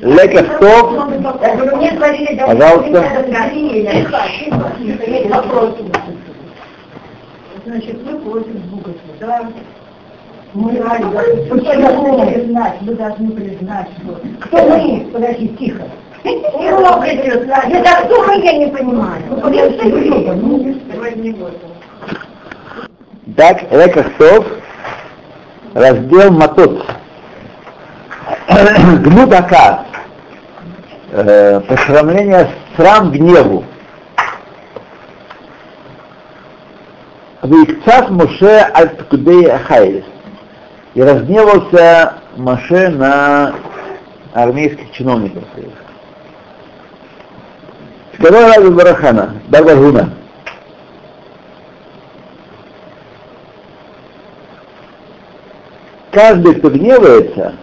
Лекахтов, пожалуйста. Значит, мы против Бога, да? Мы должны знать, мы должны признать, что... Кто мы? Подожди, тихо. Это кто я не понимаю. Так, Лекахтов, раздел Матот. Гнудака, э, посрамление срам гневу. Викцат Моше аль-Ткудей Ахайлис. И разгневался Моше на армейских чиновников своих. Сказал Раби Барахана, Барбаргуна, каждый, кто гневается,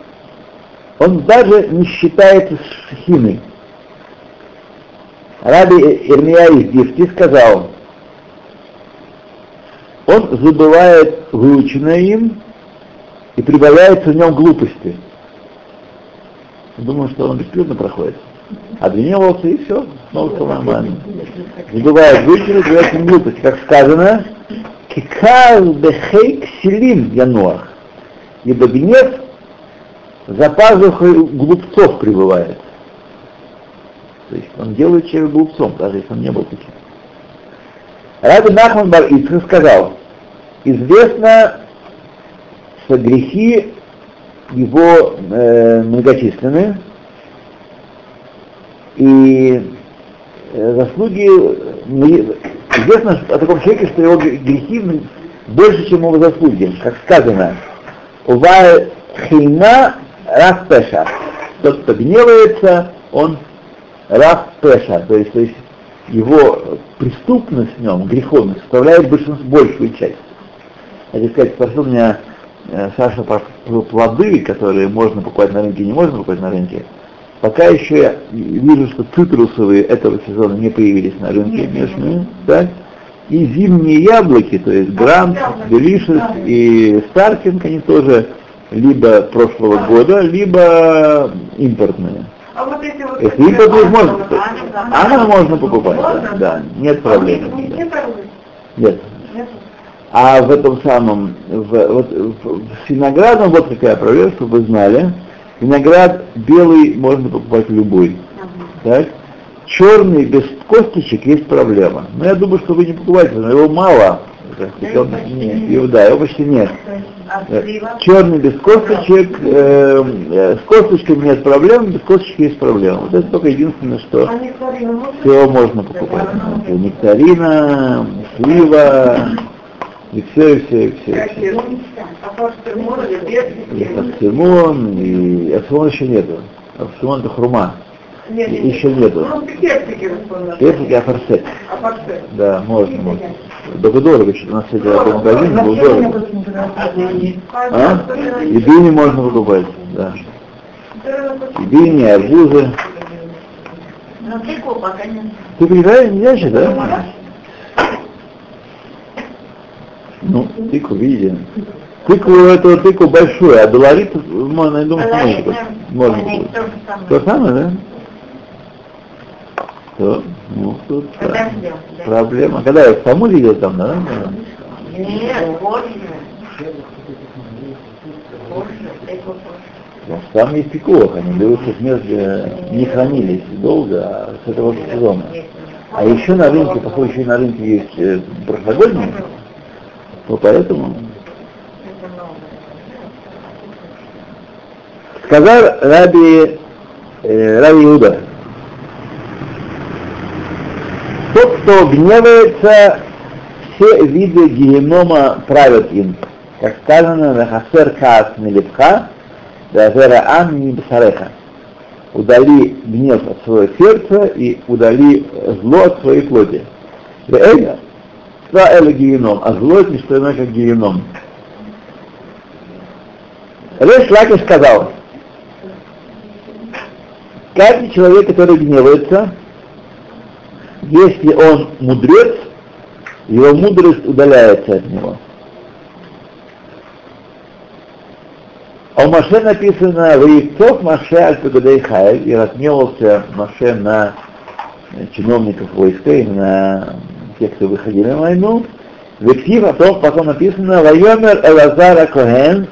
он даже не считается шхиной. Раби Ирмия из Дифти сказал, он забывает выученное им и прибавляется в нем глупости. Думаю, что он бесплодно проходит. Обвинивался и все, снова нормально. Забывает выученное, прибавляется в глупости. Как сказано, кикар бехейк селим януах. Ибо гнев за пазухой глупцов пребывает. То есть он делает человека глупцом, даже если он не был таким. Раби Нахман Бар Ицхак сказал, известно, что грехи его э, многочисленны, и э, заслуги, известно о таком человеке, что его грехи больше, чем его заслуги. Как сказано, Увай хейна Раф Пеша. Тот, кто гневается, он Раф Пеша, то есть, то есть его преступность в нем, греховность, составляет большинство, большую часть. Хотел сказать, спросил меня э, Саша про плоды, которые можно покупать на рынке, не можно покупать на рынке. Пока еще я вижу, что цитрусовые этого сезона не появились на рынке местные, да? И зимние яблоки, то есть Грант, Делишес и Старкинг, они тоже либо прошлого года, либо импортные. А вот эти вот Если импортные можно, она можно покупать, да, да, нет проблем. Да. Нет. А в этом самом, в, вот, в, с виноградом вот какая проблема, чтобы вы знали. Виноград белый можно покупать любой. Так? Черный без косточек есть проблема. Но я думаю, что вы не покупаете, но его мало. Он, нет, его, да, его почти нет. Черный без косточек, э, э, с косточками нет проблем, без косточек есть проблема. Вот это только единственное, что все можно покупать. Нектарина, слива, и все, и все, и все. И все. И пастимон, и асфимон еще нету. Асфимон это хурма. Нет, Еще нету. Персики, а форсет. а форсет. Да, можно, можно. Только дорого, что у нас эти в магазине был дорого. А? И бини можно покупать, да. И бини, и арбузы. Ты приезжаешь, не знаешь, да? Ну, тыкву видим. Тыкву это тыкву большую, а доларит можно, я думаю, что можно. Можно. То самое, да? То, ну, тут. Подождем, да. проблема. Когда я Саму видел там, да? Нет, позже. Потому что Там есть пикулок, они берутся с мест, где не хранились долго, а с этого сезона. А еще на рынке, поскольку еще и на рынке есть э, прошлогодние, то поэтому сказал Раби, э, Раби Иуда, тот, кто гневается, все виды генома правят им. Как сказано, на хасер каас милипха, дазера ам не бсареха. Удали гнев от своего сердца и удали зло от своей плоти. Это это геном, а зло это не что иное, как геном. Реш Лаки сказал, каждый человек, который гневается, если он мудрец, его мудрость удаляется от него. А у Маше написано «Ваевцов Маше аль Хайль» и разгневался Маше на чиновников войска и на тех, кто выходили на войну. Вектив, а потом, потом написано «Вайомер Элазара Коген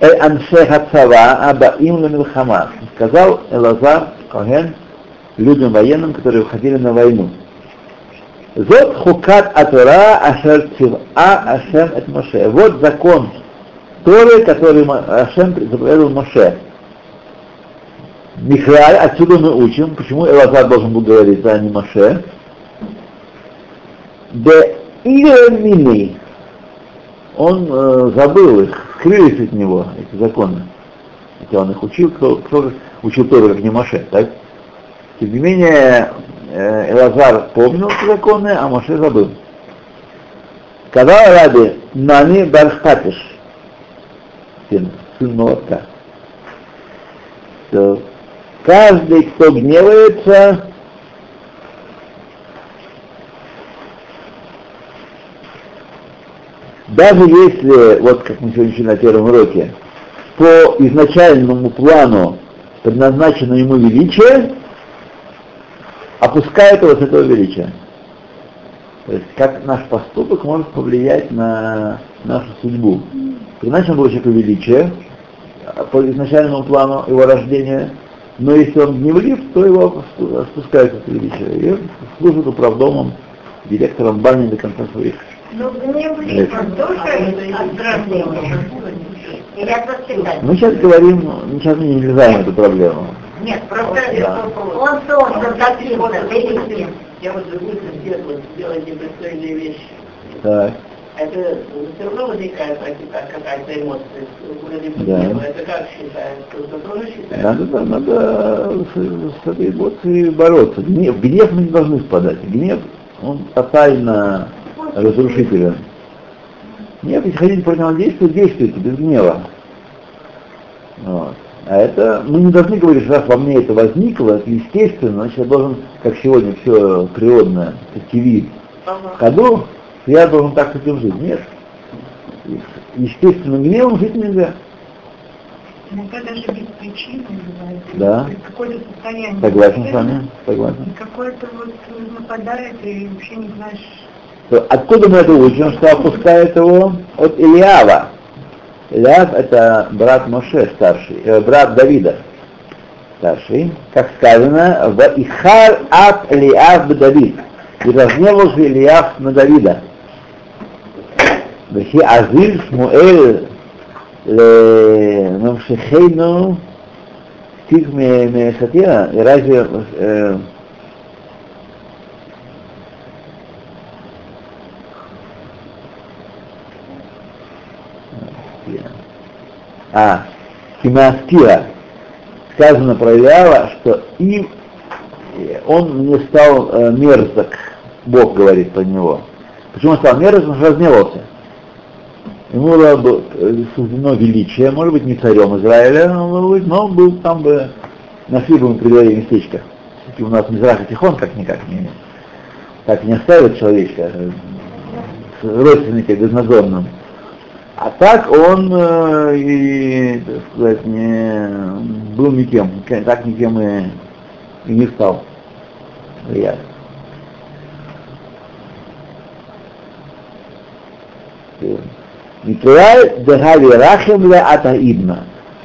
Эль Анше Хацава Абаим Ламилхама». Сказал Элазар Коген людям военным, которые выходили на войну. Зот хукат атура ашер а ашем эт Моше. Вот закон Торы, который Ашем заповедовал Моше. Михаил, отсюда мы учим, почему Элазар должен был говорить, а не Моше. Де Мини, он э, забыл их, скрылись от него, эти законы. Хотя он их учил, кто, кто учил Тору, как не Моше, так? Тем не менее, э, Элазар помнил законы, а Моше забыл. Когда Раби Нани Бархатиш, сын, сын молотка. Что каждый, кто гневается, даже если, вот как мы сегодня на первом уроке, по изначальному плану предназначено ему величие, опускает его с этого величия. То есть как наш поступок может повлиять на нашу судьбу. Иначе он был человек величия, по изначальному плану его рождения, но если он гневлив, то его спускают это величие. И служит управдомом, директором бани до конца своих. Но гневлив, он тоже. Мы сейчас говорим, сейчас мы не влезаем в эту проблему. Нет, просто да. он создан каким-то великим. Я вот живу вот делать непристойные вещи. Так. Это все равно возникает какая-то эмоция. Да. Это как считается? Это тоже считается? Надо, надо с, с этой эмоцией бороться. Гнев, гнев мы не должны впадать. Гнев, он тотально разрушителен. Гнев, если хотите противодействовать, действуйте без гнева. Вот. А это, мы не должны говорить, что раз во мне это возникло, это естественно, значит я должен, как сегодня все природное, ТВ, ага. ходу, я должен так с этим жить. Нет. Естественно, гневом жить нельзя. Иногда даже без причины бывает. Да. Какое-то состояние. Согласен с вами, согласен. Какое-то вот нападает и вообще не знаешь. Откуда мы это учим, что опускает его? От Илиава. Илиав это брат Моше старший, э, брат Давида старший, как сказано, в Ихар ат Илиав Давид. И разгневался Илиав на Давида. וכי עזיל שמואל לממשיכנו תיק מסאטירה, разве а, Химастира, сказано про Илиава, что им он не стал э, мерзок, Бог говорит про него. Почему он стал мерзок? Он разгневался. Ему было э, суждено величие, может быть, не царем Израиля, но он был там бы, нашли бы ему местечко. У нас Мизрах и Тихон как-никак не, так не оставит человечка, э, родственника безнадзорным. А так он э, и, так сказать, не был никем, так никем и, и не стал влиять. Митрай Дегави Рахем Атаибна.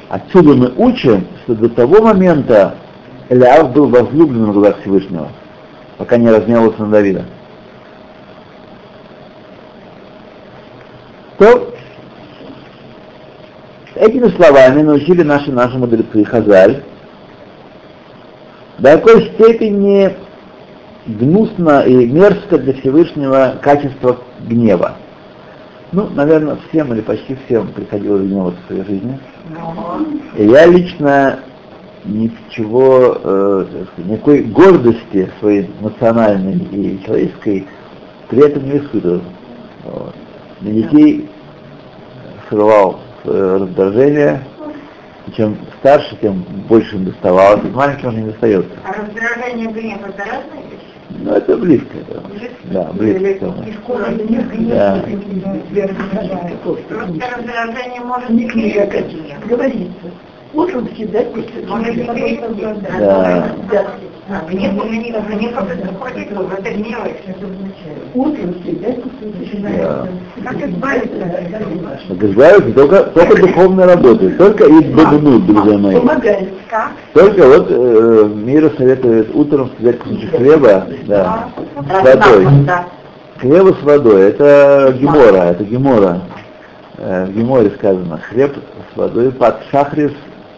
Отсюда мы учим, что до того момента Элиав был возлюбленным в глазах Всевышнего, пока не разгневался на Давида. То этими словами научили наши наши мудрецы Хазаль, до какой степени гнусно и мерзко для Всевышнего качество гнева. Ну, наверное, всем или почти всем приходилось гневаться в своей жизни. И я лично ничего, э, никакой гордости своей национальной и человеческой при этом не испытывал. Вот. На детей срывал раздражение, чем старше, тем больше им доставалось, и маленьким уже не достается. А раздражение гнев это разные вещи? Ну, это близко. Да, да близко. Да. Просто раздражение может не клеить. Говорится. После Может не клеить. Да. Гнев у меня гнев это ходит, это гневаешь. Утром съедать после Да. Как избавиться? Так избавиться только, только духовной работой, только из бабунут, друзья мои. Помогает. Как? Только вот э, мира советует утром взять кусочек хлеба, да, с водой. Да. Хлеба с водой, это гемора, это гемора. Э, в геморе сказано, хлеб с водой под шахрис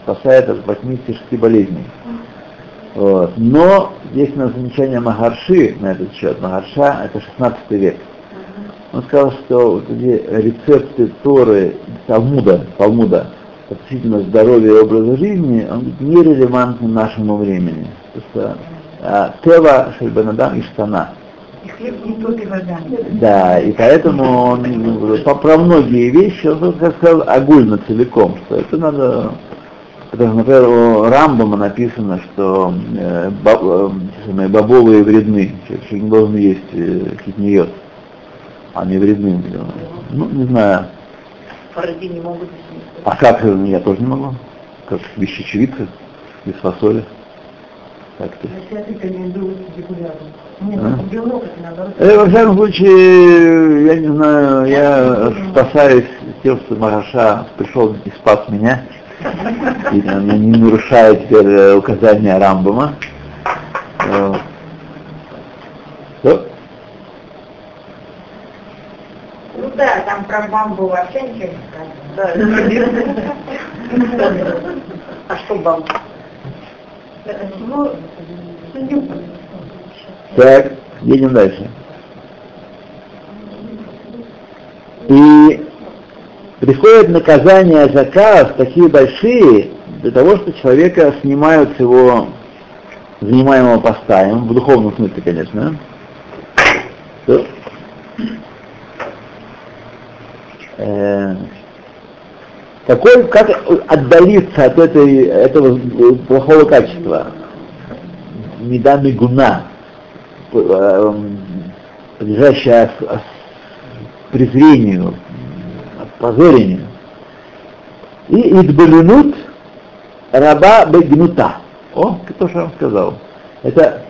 спасает от 86 болезней. Вот. Но есть у нас замечание Магарши на этот счет. Магарша это 16 век. Он сказал, что вот эти рецепты Торы, Талмуда, Талмуда относительно здоровья и образа жизни, он говорит, не релевантны нашему времени. Потому что а, Тева Шельбанадам и Штана. И хлеб не тот и вода. Да, и поэтому он ну, про многие вещи, он как сказал, огульно целиком, что это надо, что, например, у Рамбама написано, что э, э, бобовые вредны, человек не должен есть э, хитниот, они вредны. Ну, не знаю, Фаради не могут а как я тоже не могу, как без чечевицы, без фасоли. Так. Я рекомендую регулярно. Нет, А? Э, Во всяком случае, я не знаю, я спасаюсь тем, что Мараша пришел и спас меня, и там, не нарушая теперь э, указания Рамбама. Э, Что? Ну да, там про бамбу вообще ничего не сказано. А что бамбу? Ну. Так, едем дальше. И приходят наказания заказ такие большие, для того, что человека снимают с его занимаемого поста, в духовном смысле, конечно. Э, какой, как отдалиться от этой, этого плохого качества? Медами гуна, подлежащая ос- ос- презрению, опозорению. И идбалинут раба бегнута. О, то, что я вам сказал. Это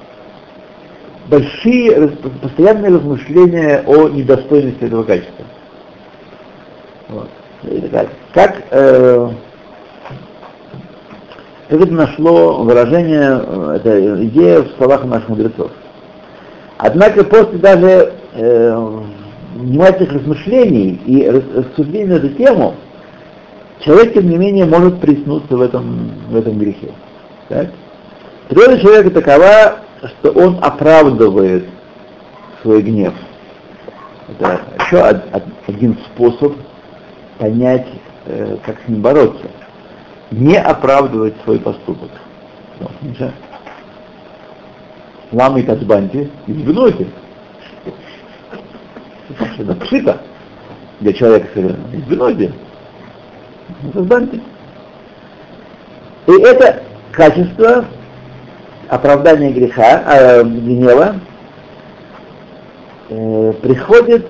большие, постоянные размышления о недостойности этого качества. Вот. Так, Как, э, как это нашло выражение, э, эта идея в словах наших мудрецов. Однако после даже э, внимательных размышлений и рас- рассуждений на эту тему, человек, тем не менее, может приснуться в этом, в этом грехе. Так? Природа человека такова, что он оправдывает свой гнев. Это еще од- од- один способ понять, э, как с ним бороться. Не оправдывать свой поступок. Лама и Тацбанти избегнуйте. Это пшита для человека совершенно. Избегнуйте. Тацбанти. И это качество оправдания греха, э, гнева, э, приходит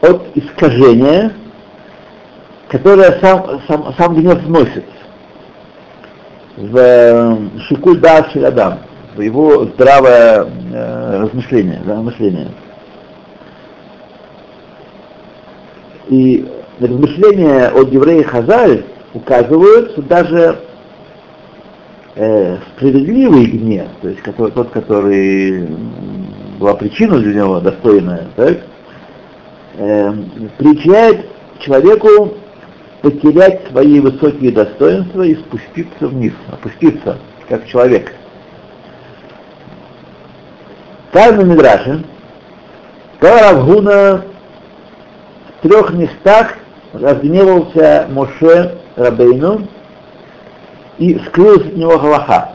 от искажения, которое сам, сам, сам гнев вносит в э, шикуль да шилядам, в его здравое размышление, да, мышление. И размышления от еврея Хазаль указывают, даже э, справедливый гнев, то есть который, тот, который была причина для него достойная, так, э, причиняет человеку потерять свои высокие достоинства и спуститься вниз, опуститься как человек. Сказано в Мидраше, Равгуна в трех местах разгневался Моше Рабейну и скрылась от него Галаха.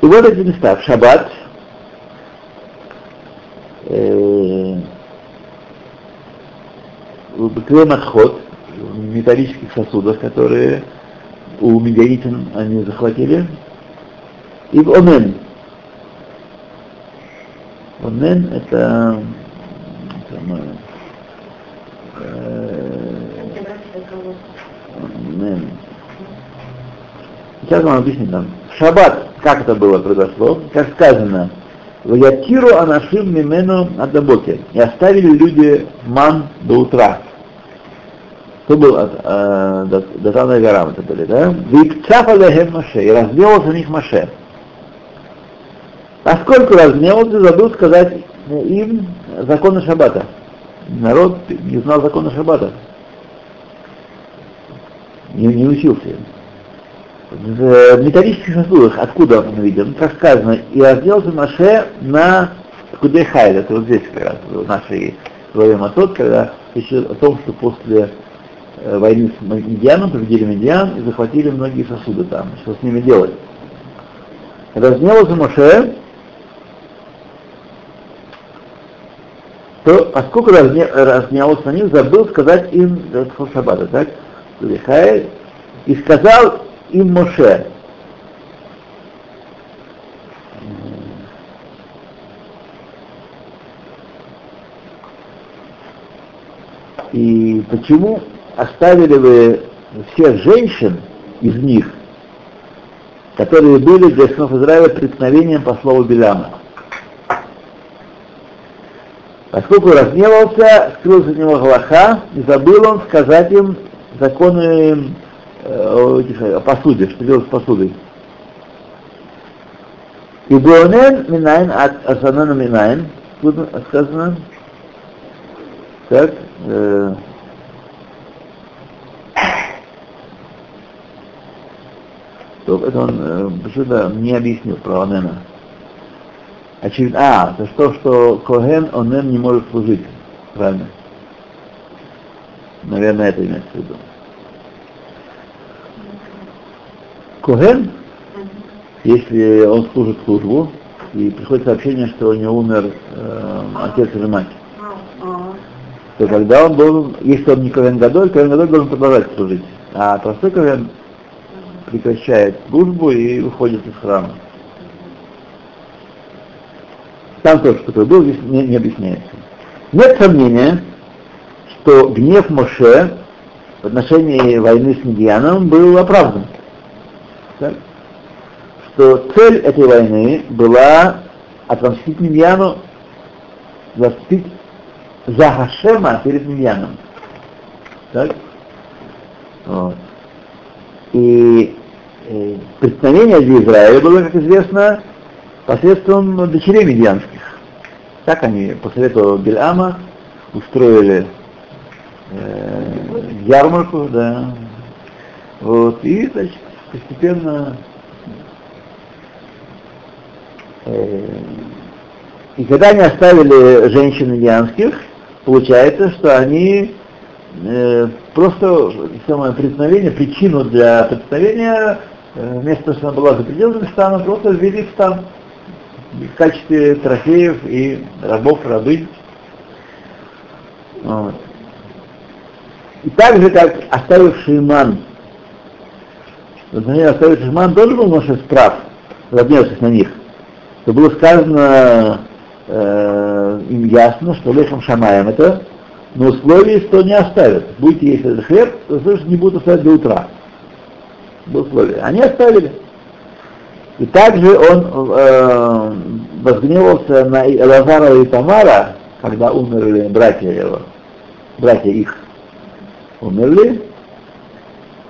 И вот эти места, в Шаббат, э, в Бекремахот, в металлических сосудах, которые у медианитин они захватили. И в Онен. Онен это, это Онен. Сейчас вам объясню там. В шаббат, как это было произошло, как сказано, Ваятиру анашим мимену адабоке. И оставили люди ман до утра. Кто был э, Датана Гарам, это были, да? Викцаф алехем Маше, и разгневался на них Маше. Поскольку разгневался, забыл сказать им законы Шаббата. Народ не знал закона Шаббата. Не, не учился в металлических сосудах, откуда мы видим, как сказано, и разделся Маше на Кудехайль, это вот здесь как раз в нашей главе Матот, когда еще о том, что после э, войны с Медианом победили Медиан и захватили многие сосуды там, что с ними делать. Разнелся Моше, то поскольку разне, разнялся на них, забыл сказать им Шаббата, так? И сказал им Моше. И почему оставили вы всех женщин из них, которые были для сынов Израиля преткновением по слову Беляма? Поскольку разгневался, скрылся от него Галаха, и забыл он сказать им законы о посуде, что делать с посудой. И Буонен Минайн от Асанана Минайн, тут сказано, так, э, Стоп, это он э, почему-то не объяснил про Онена. Очевидно, а, это то, что Коген Онен не может служить. Правильно. Наверное, это имеется в виду. Коген, если он служит службу, и приходит сообщение, что у него умер э, отец или мать, то тогда он должен, если он не Ковен Гадоль, Ковен Гадоль должен продолжать служить. А простой Ковен прекращает службу и уходит из храма. Там тоже что-то был, здесь не, не объясняется. Нет сомнения, что гнев Моше в отношении войны с Медианом был оправдан так, что цель этой войны была отомстить Миньяну, заступить за Хашема перед Миньяном. Так? Вот. И э, преткновение Израиля было, как известно, посредством дочерей медианских. Так они по совету Бельама устроили э, ярмарку, да. Вот, и, значит, постепенно э, и когда они оставили женщин индианских, получается, что они э, просто самое преткновение, причину для преткновения, э, вместо того, что она была за пределами стана, просто ввели в стан в качестве трофеев и рабов, рабынь. Вот. И так же, как оставивший ман например, оставить Шишман тоже был Моше прав, разгневавшись на них, то было сказано э, им ясно, что лехом шамаем это, но условие, что не оставят. Будете есть этот хлеб, то слышишь, не будут оставить до утра. Было условие. Они оставили. И также он э, возгневался на Лазара и Тамара, когда умерли братья его, братья их умерли,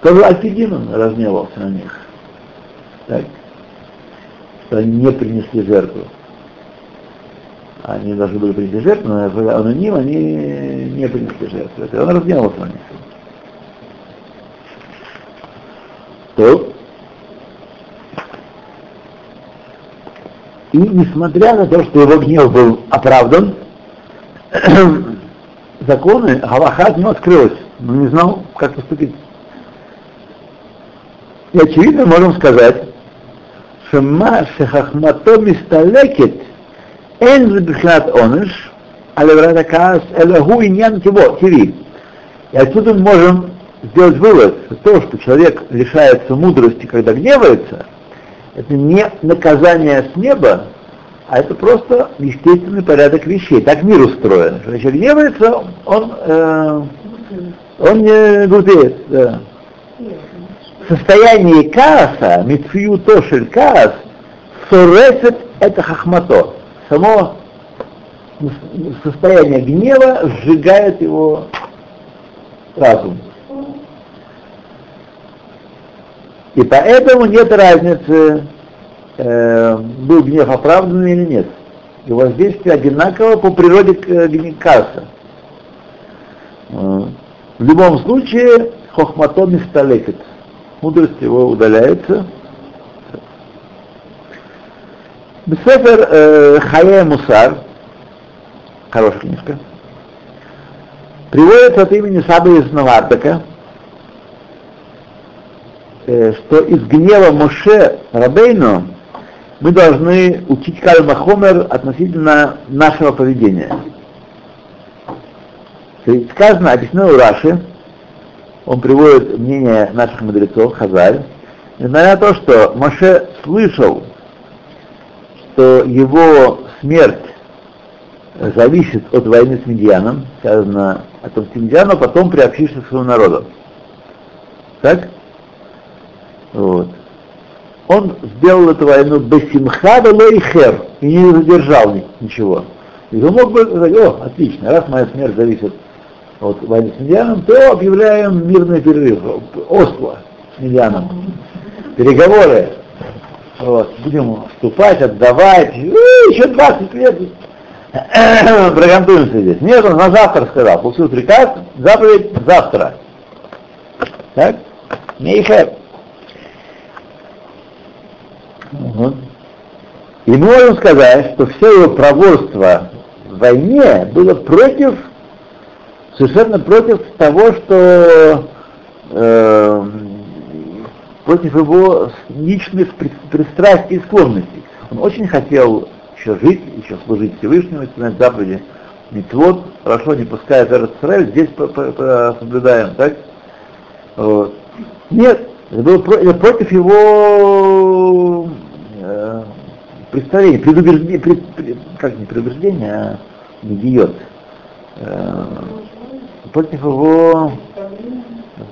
тоже Альпидин разгневался на них. Так, что они не принесли жертву. Они должны были принести жертву, но аноним они не принесли жертву. Он разгневался на них. То И несмотря на то, что его гнев был оправдан, законы Галаха от него открылась. Он не знал, как поступить. И очевидно можем сказать, что ма шехахмато мисталекет эн забихлят оныш, а леврата каас элаху иньян тиво, тиви. И отсюда мы можем сделать вывод, что то, что человек лишается мудрости, когда гневается, это не наказание с неба, а это просто естественный порядок вещей. Так мир устроен. Когда человек гневается, он, э, он не глупеет. Да. Состояние кааса, митфию тошель каас, соресет это хахмато. Само состояние гнева сжигает его разум. И поэтому нет разницы, э, был гнев оправданный или нет. И воздействие одинаково по природе э, касса. Э, в любом случае, хохматон не сталекет. Мудрость его удаляется. Бесефер э, Хае Мусар, хорошая книжка, приводится от имени Сабы из Навартака, э, что из гнева Моше Рабейну мы должны учить Кальма Хомер относительно нашего поведения. Сказано, объяснено у Раши, он приводит мнение наших мудрецов, Хазаль, несмотря на то, что Моше слышал, что его смерть зависит от войны с Медианом, сказано о том, что Медиану потом приобщишься к своему народу. Так? Вот. Он сделал эту войну бесимха и хер и не задержал ничего. И он мог бы сказать, о, отлично, раз моя смерть зависит от войны с Медианом, то объявляем мирный перерыв, Осло с Медианом, переговоры, вот, будем вступать, отдавать, и еще 20 лет брагантуемся здесь. Нет, он на завтра сказал, получил приказ, заповедь завтра. Так? Мейхер. И можем сказать, что все его проворство в войне было против, совершенно против того, что э, против его личных пристрастий и склонностей. Он очень хотел еще жить, еще служить Всевышнему, исполнять заповеди Митвод, хорошо, не пуская даже Израиль, здесь соблюдаем, так? Вот. Нет, это было против его э, представления, предубеждения, пред, пред, как не предубеждения, а идиот. Э, против его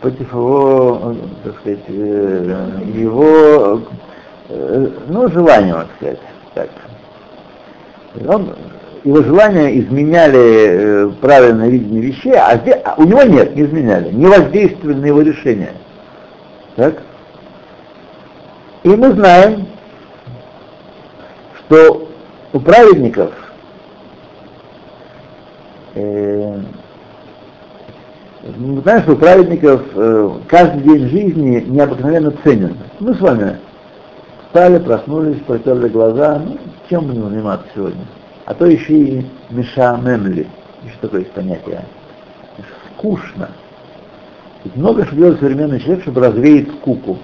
против его, так сказать, э, его, э, ну, желания, так сказать, так. Он, его желания изменяли э, правильное видение вещей, а, здесь, а у него нет, не изменяли, не воздействовали на его решение. Так? И мы знаем, что у праведников э, мы знаем, что у праведников э, каждый день жизни необыкновенно ценен. Мы с вами встали, проснулись, протерли глаза, ну, чем будем заниматься сегодня? А то еще и Миша Мемли, еще такое есть понятие. Скучно. Ведь много что делает современный человек, чтобы развеять скуку.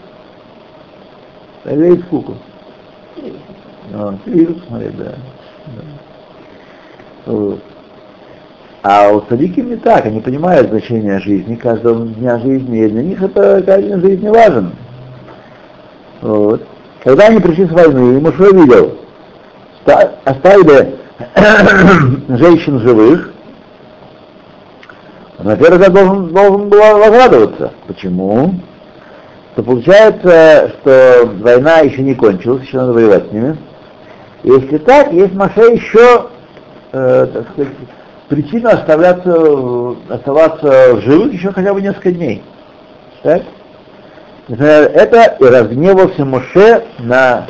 Развеять скуку. Ну, телевизор смотреть, да. Вот. А у садики не так, они понимают значение жизни, каждого дня жизни, и для них это каждый день жизни важен. Вот. Когда они пришли с войны, и Муше видел, оставили женщин живых, во-первых, должен, должен был возрадоваться. Почему? То получается, что война еще не кончилась, еще надо воевать с ними. Если так, есть Маше еще, э, так сказать, причина оставляться, оставаться в живых еще хотя бы несколько дней. Так? Это и разгневался Моше на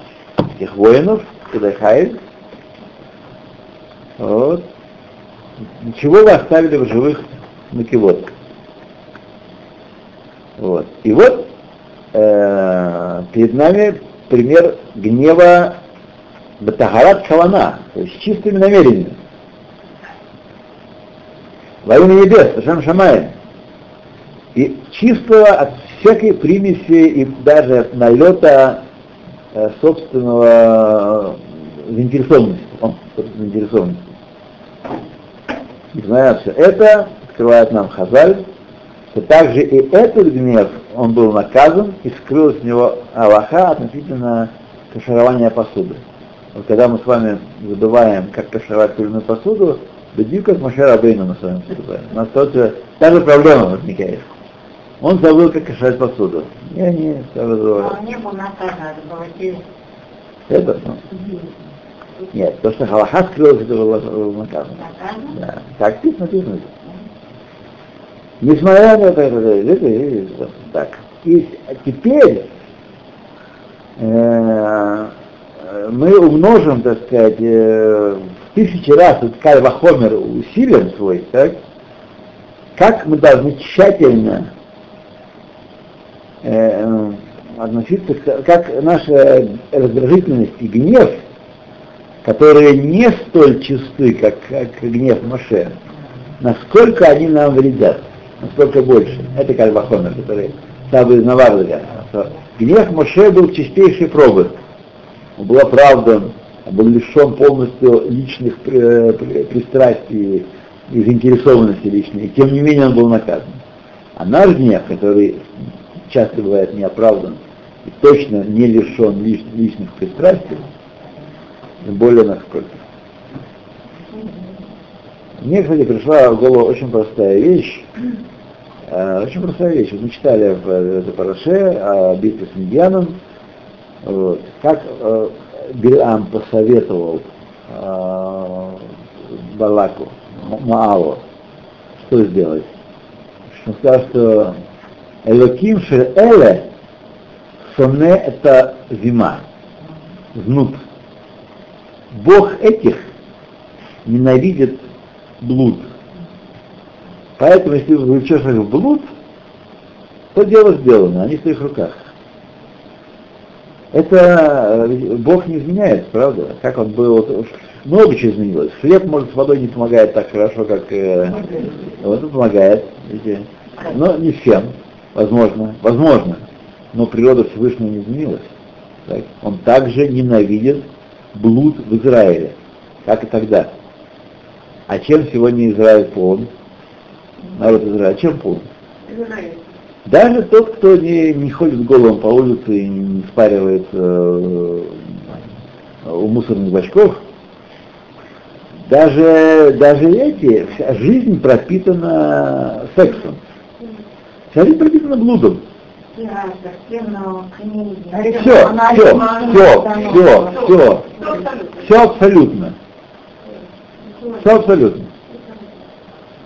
этих воинов, Кудайхайль. Вот. Ничего вы оставили в живых на кивот. Вот. И вот э, перед нами пример гнева Батагарат Кавана, то есть чистыми намерениями во имя небес, Ашем Шамай, и чистого от всякой примеси и даже от налета э, собственного э, заинтересованности, он, заинтересованности. Несмотря на все это, открывает нам Хазаль, то также и этот гнев, он был наказан, и скрылась с него Аллаха относительно каширования посуды. Вот когда мы с вами забываем, как кашировать куриную посуду, Бедю как Машер Абейну мы с вами поступаем. У нас тоже та же проблема возникает. Он забыл, как кашать посуду. Я не забыл. Он не был наказан, это было Это, ну, нет, то, что Халаха скрылось, это было наказано. наказан. Да, так здесь написано. Несмотря на это, это, это, это, это, так. И теперь э, мы умножим, так сказать, э, в тысячи раз этот кальвахомер усилим свой, так? Как мы должны тщательно э, относиться, к, как наша раздражительность и гнев, которые не столь чисты, как, как гнев Моше, насколько они нам вредят, насколько больше. Это как Бахомер, который самый Наварда что Гнев Моше был чистейшей пробы. Он был оправдан, он был лишен полностью личных э, при- пристрастий и заинтересованности личной, и тем не менее он был наказан. А наш гнев, который часто бывает неоправдан и точно не лишен лиш- личных пристрастий, более насколько. Мне, кстати, пришла в голову очень простая вещь. Э, очень простая вещь. Мы читали в э, этой параше о битве с Медьяном, вот, как э, Билам посоветовал э, Балаку, Мааву, что сделать. Он сказал, что Элоким шер эле соне это зима, знут. Бог этих ненавидит блуд. Поэтому, если влечешь их в блуд, то дело сделано, они в твоих руках. Это э, Бог не изменяет, правда? Как он был, много чего изменилось. Хлеб, может, с водой не помогает так хорошо, как э, вот помогает, видите. но не всем, возможно, возможно, но природа Всевышнего не изменилась. Так? Он также ненавидит блуд в Израиле, как и тогда. А чем сегодня Израиль полон? Народ Израиля чем полон? Даже тот, кто не, не ходит голым по улице и не спаривает э, у мусорных бачков, даже, даже эти, вся жизнь пропитана сексом. Вся жизнь пропитана блудом. Все, все, все, все, все, все абсолютно. Все абсолютно.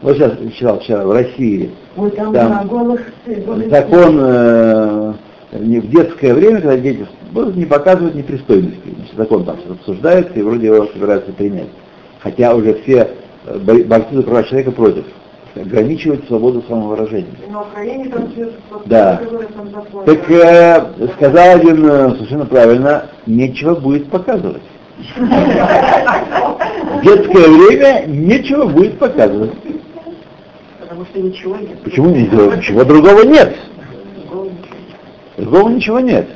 Вот сейчас читал вчера в России Ой, там, голых, голых закон э, в детское время, когда дети не показывать непристойности. Значит, закон там обсуждается и вроде его собираются принять. Хотя уже все э, бо- борцы за права человека против. Ограничивать свободу самовыражения. На Украине там Да. Так э, сказал один э, совершенно правильно, нечего будет показывать. В детское время нечего будет показывать. Потому что ничего нет. Почему ничего? Ничего другого нет. Другого ничего нет.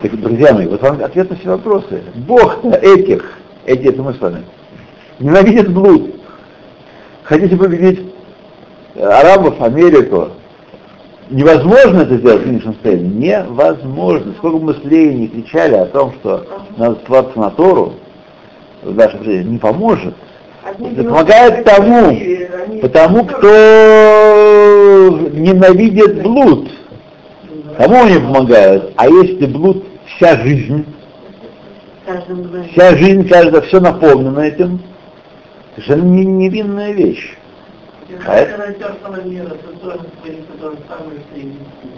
Так, друзья мои, вот вам ответ на все вопросы. Бог этих, эти это мы с вами, ненавидит блуд. Хотите победить арабов, Америку, невозможно это сделать в нынешнем состоянии? Невозможно. Сколько бы мы с Леей не кричали о том, что надо ссылаться на Тору, в нашем жизни не поможет. Это помогает тому, потому кто ненавидит блуд. Кому они помогают? А если блуд вся жизнь, вся жизнь, каждая, все наполнено этим, это же не- невинная вещь. А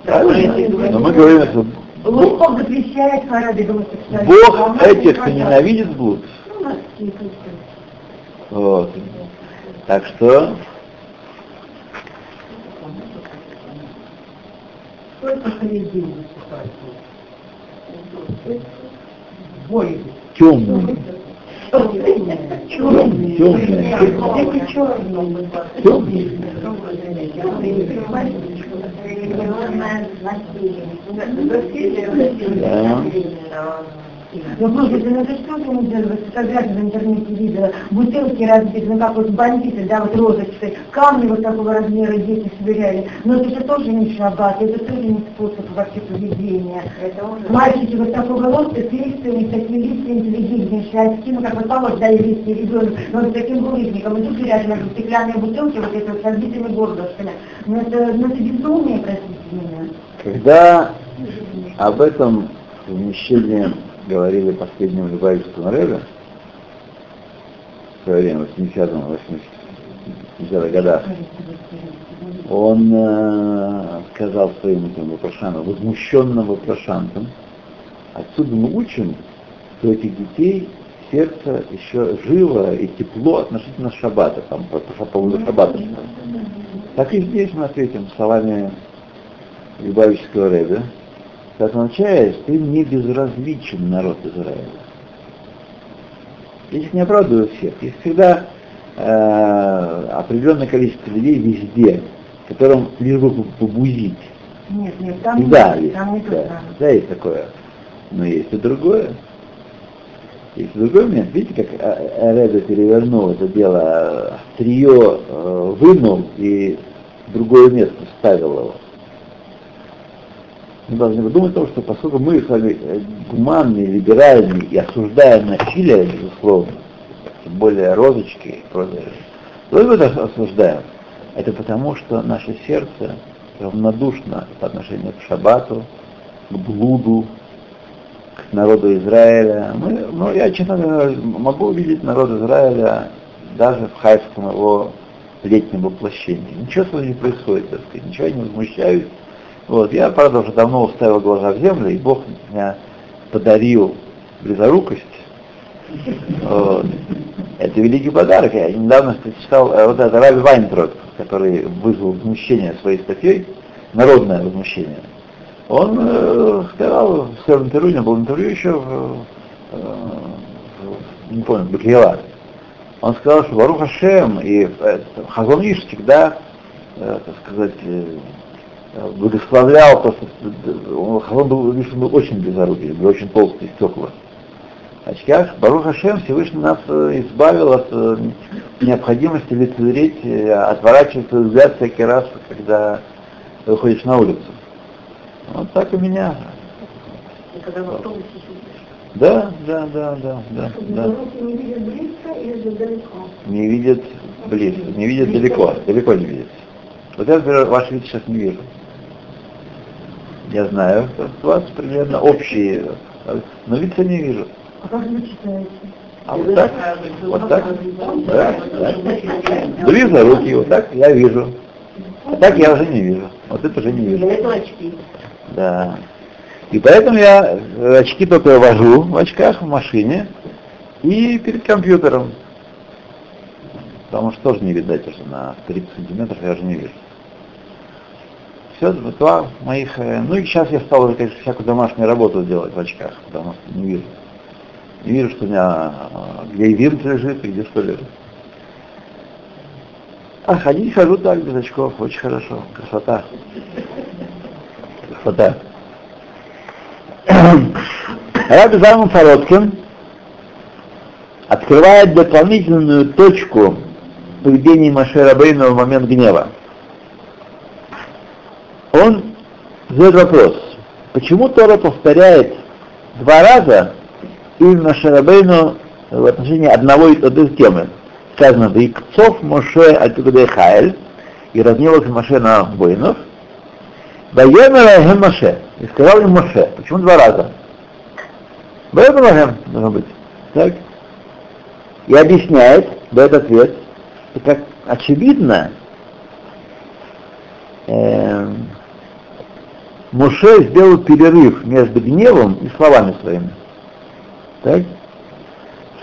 Правильно? Но мы говорим, что Бог, запрещает хараби гомосексуалистов. Бог этих, кто ненавидит блуд. Ну, нас не слышно. Вот. Так что? Темный, темный, темный, темный. Да. Насилие. Ну, слушайте, ну это что делали? Вот фотографии в интернете видела, бутылки разбиты, ну как вот бандиты, да, вот розочкой, камни вот такого размера дети собирали. Но это же тоже не шаббат, это тоже не способ вообще поведения. Это уже... Мальчики вот такого роста, листья, у них такие листья интеллигентнейшие, а стимы, как вот положь, да, и листья, ребенок, но вот таким булыжником, и тут рядом стеклянные бутылки, вот эти вот с разбитыми горлышками. Ну это, ну это безумие, простите меня. Когда об этом совмещении говорили последнему Любавичскому Рэбе, в свое время, в 80-м, 80-х годах, он э, сказал своим этим вопрошантам, возмущенным вопрошантам, отсюда мы учим, что этих детей сердце еще живо и тепло относительно шаббата, там, по, по поводу шаббата. Так и здесь мы ответим словами Любавического Рэбе, это означает, что им не безразличен народ Израиля. Их не оправдываю всех. Есть всегда э, определенное количество людей везде, которым лишь бы побузить. Нет, нет, там да, нет, есть, там да, да, есть такое. Но есть и другое. Есть и другой момент. Видите, как Рэбе перевернул это дело, острие э, вынул и в другое место ставил его. Мы должны подумать о том, что поскольку мы с вами э, гуманные, либеральные и осуждаем насилие, безусловно, тем более розочки и прочее, то мы это осуждаем. Это потому, что наше сердце равнодушно по отношению к шаббату, к блуду, к народу Израиля. Мы, ну, я, честно говоря, могу увидеть народ Израиля даже в хайском его летнем воплощении. Ничего с вами не происходит, так сказать, ничего я не возмущаюсь. Вот, я, правда, уже давно уставил глаза в землю, и Бог меня подарил близорукость. Это великий подарок. Я недавно читал э, вот это Раби Вайнтрот, который вызвал возмущение своей статьей, народное возмущение. Он э, сказал в своем интервью, у него было интервью еще э, в не помню, Бакиела. Он сказал, что Баруха Шем и э, Хазон Иш всегда, э, так сказать, благословлял, просто он был, видишь, был очень близорукий, был очень толстый, стекла. очках. Барух Хашем Всевышний нас э, избавил от э, необходимости лицезреть, э, отворачиваться взгляд всякий раз, когда выходишь на улицу. Вот так у меня. Когда в автобусе. Да, да, да, да, да, да. не видят близко или далеко? Не видят близко, не видят далеко, далеко не видят. Вот я, например, ваш вид сейчас не вижу. Я знаю, у вас примерно общие, но лица не вижу. А как вы читаете? А вот так, вот так, да, да. Близо руки, вот так я вижу. А так я уже не вижу. Вот это уже не вижу. Это очки. Да. И поэтому я очки только вожу в очках в машине и перед компьютером. Потому что тоже не видать уже на 30 сантиметров я уже не вижу. Все, два моих... э, Ну и сейчас я стал уже, конечно, всякую домашнюю работу делать в очках, потому что не вижу. Не вижу, что у меня э, где винт лежит, и где что лежит. А ходить хожу так, без очков, очень хорошо. Красота. Красота. Раби Залман Сороткин открывает дополнительную точку поведения Маше Рабейна в момент гнева. Он задает вопрос, почему Тора повторяет два раза именно Шарабейну в отношении одного и той темы. Сказано, «Викцов Моше Альтугадей Хайль» и разнилось Моше на воинов. «Ваемер Моше» и сказал им Моше. Почему два раза? «Ваемер должно быть. Так? И объясняет, дает ответ, что как очевидно, эм, Моше сделал перерыв между гневом и словами своими. Так?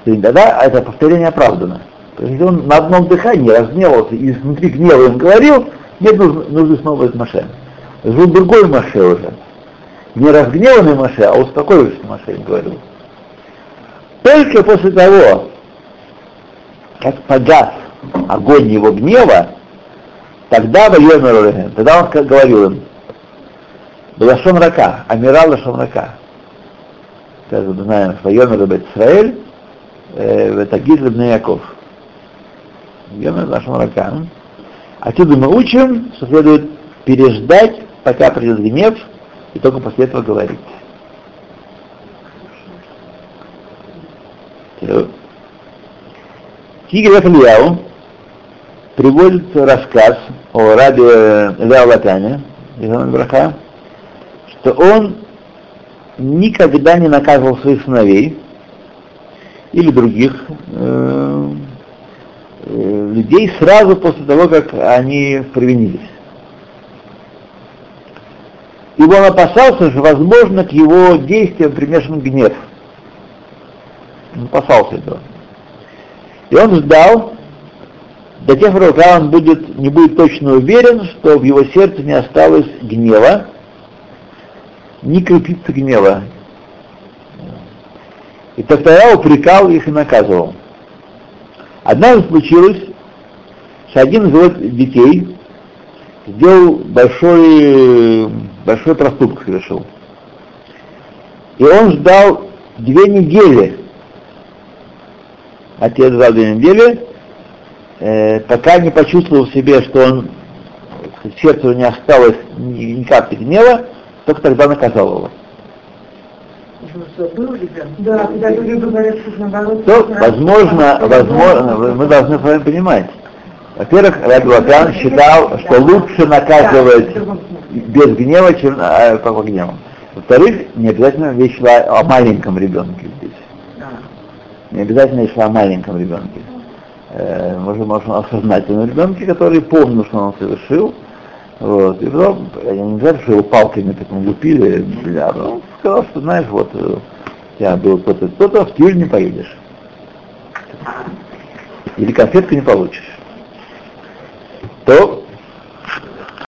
Что тогда это повторение оправдано. То есть он на одном дыхании разгневался и внутри гнева им говорил, нет нужно, снова из Моше. Был другой Моше уже. Не разгневанный Моше, а успокоившийся Моше им говорил. Только после того, как погас огонь его гнева, тогда военный тогда он говорил им, Лашон рака, амира лашон рака. Как мы знаем, Вайомер Бет Исраэль, это Гизлеб Яков. Йомер наш Маракан. Отсюда мы учим, что следует переждать, пока придет гнев, и только после этого говорить. Тигр Рафальяу приводит рассказ о рабе Ляу Латане, Браха, что он никогда не наказывал своих сыновей или других э, э, людей сразу после того, как они провинились. Ибо он опасался, что, возможно, к его действиям примешан гнев. Он опасался этого. И он ждал до тех пор, пока он будет, не будет точно уверен, что в его сердце не осталось гнева, не крепится гнева. И тогда я упрекал их и наказывал. Однажды случилось, что один из его детей сделал большой, большой проступок совершил. И он ждал две недели. Отец ждал две недели, э, пока не почувствовал в себе, что он в сердце не осталось ни, ни капли гнева, только тогда наказал его. Да, когда люди говорят, что наоборот... То, возможно, возможно, мы должны с вами понимать. Во-первых, Раби Лакан считал, что лучше наказывать без гнева, чем а, по гневу. Во-вторых, не обязательно речь шла о маленьком ребенке здесь. Не обязательно речь шла о маленьком ребенке. Э, можно, можно осознать о ребенке, который помнил, что он совершил, вот. И потом, я не знаю, что его палками потом лупили, бля, он сказал, что, знаешь, вот, э, я был кто-то, кто-то, в тюрьму не поедешь. Или конфетку не получишь. То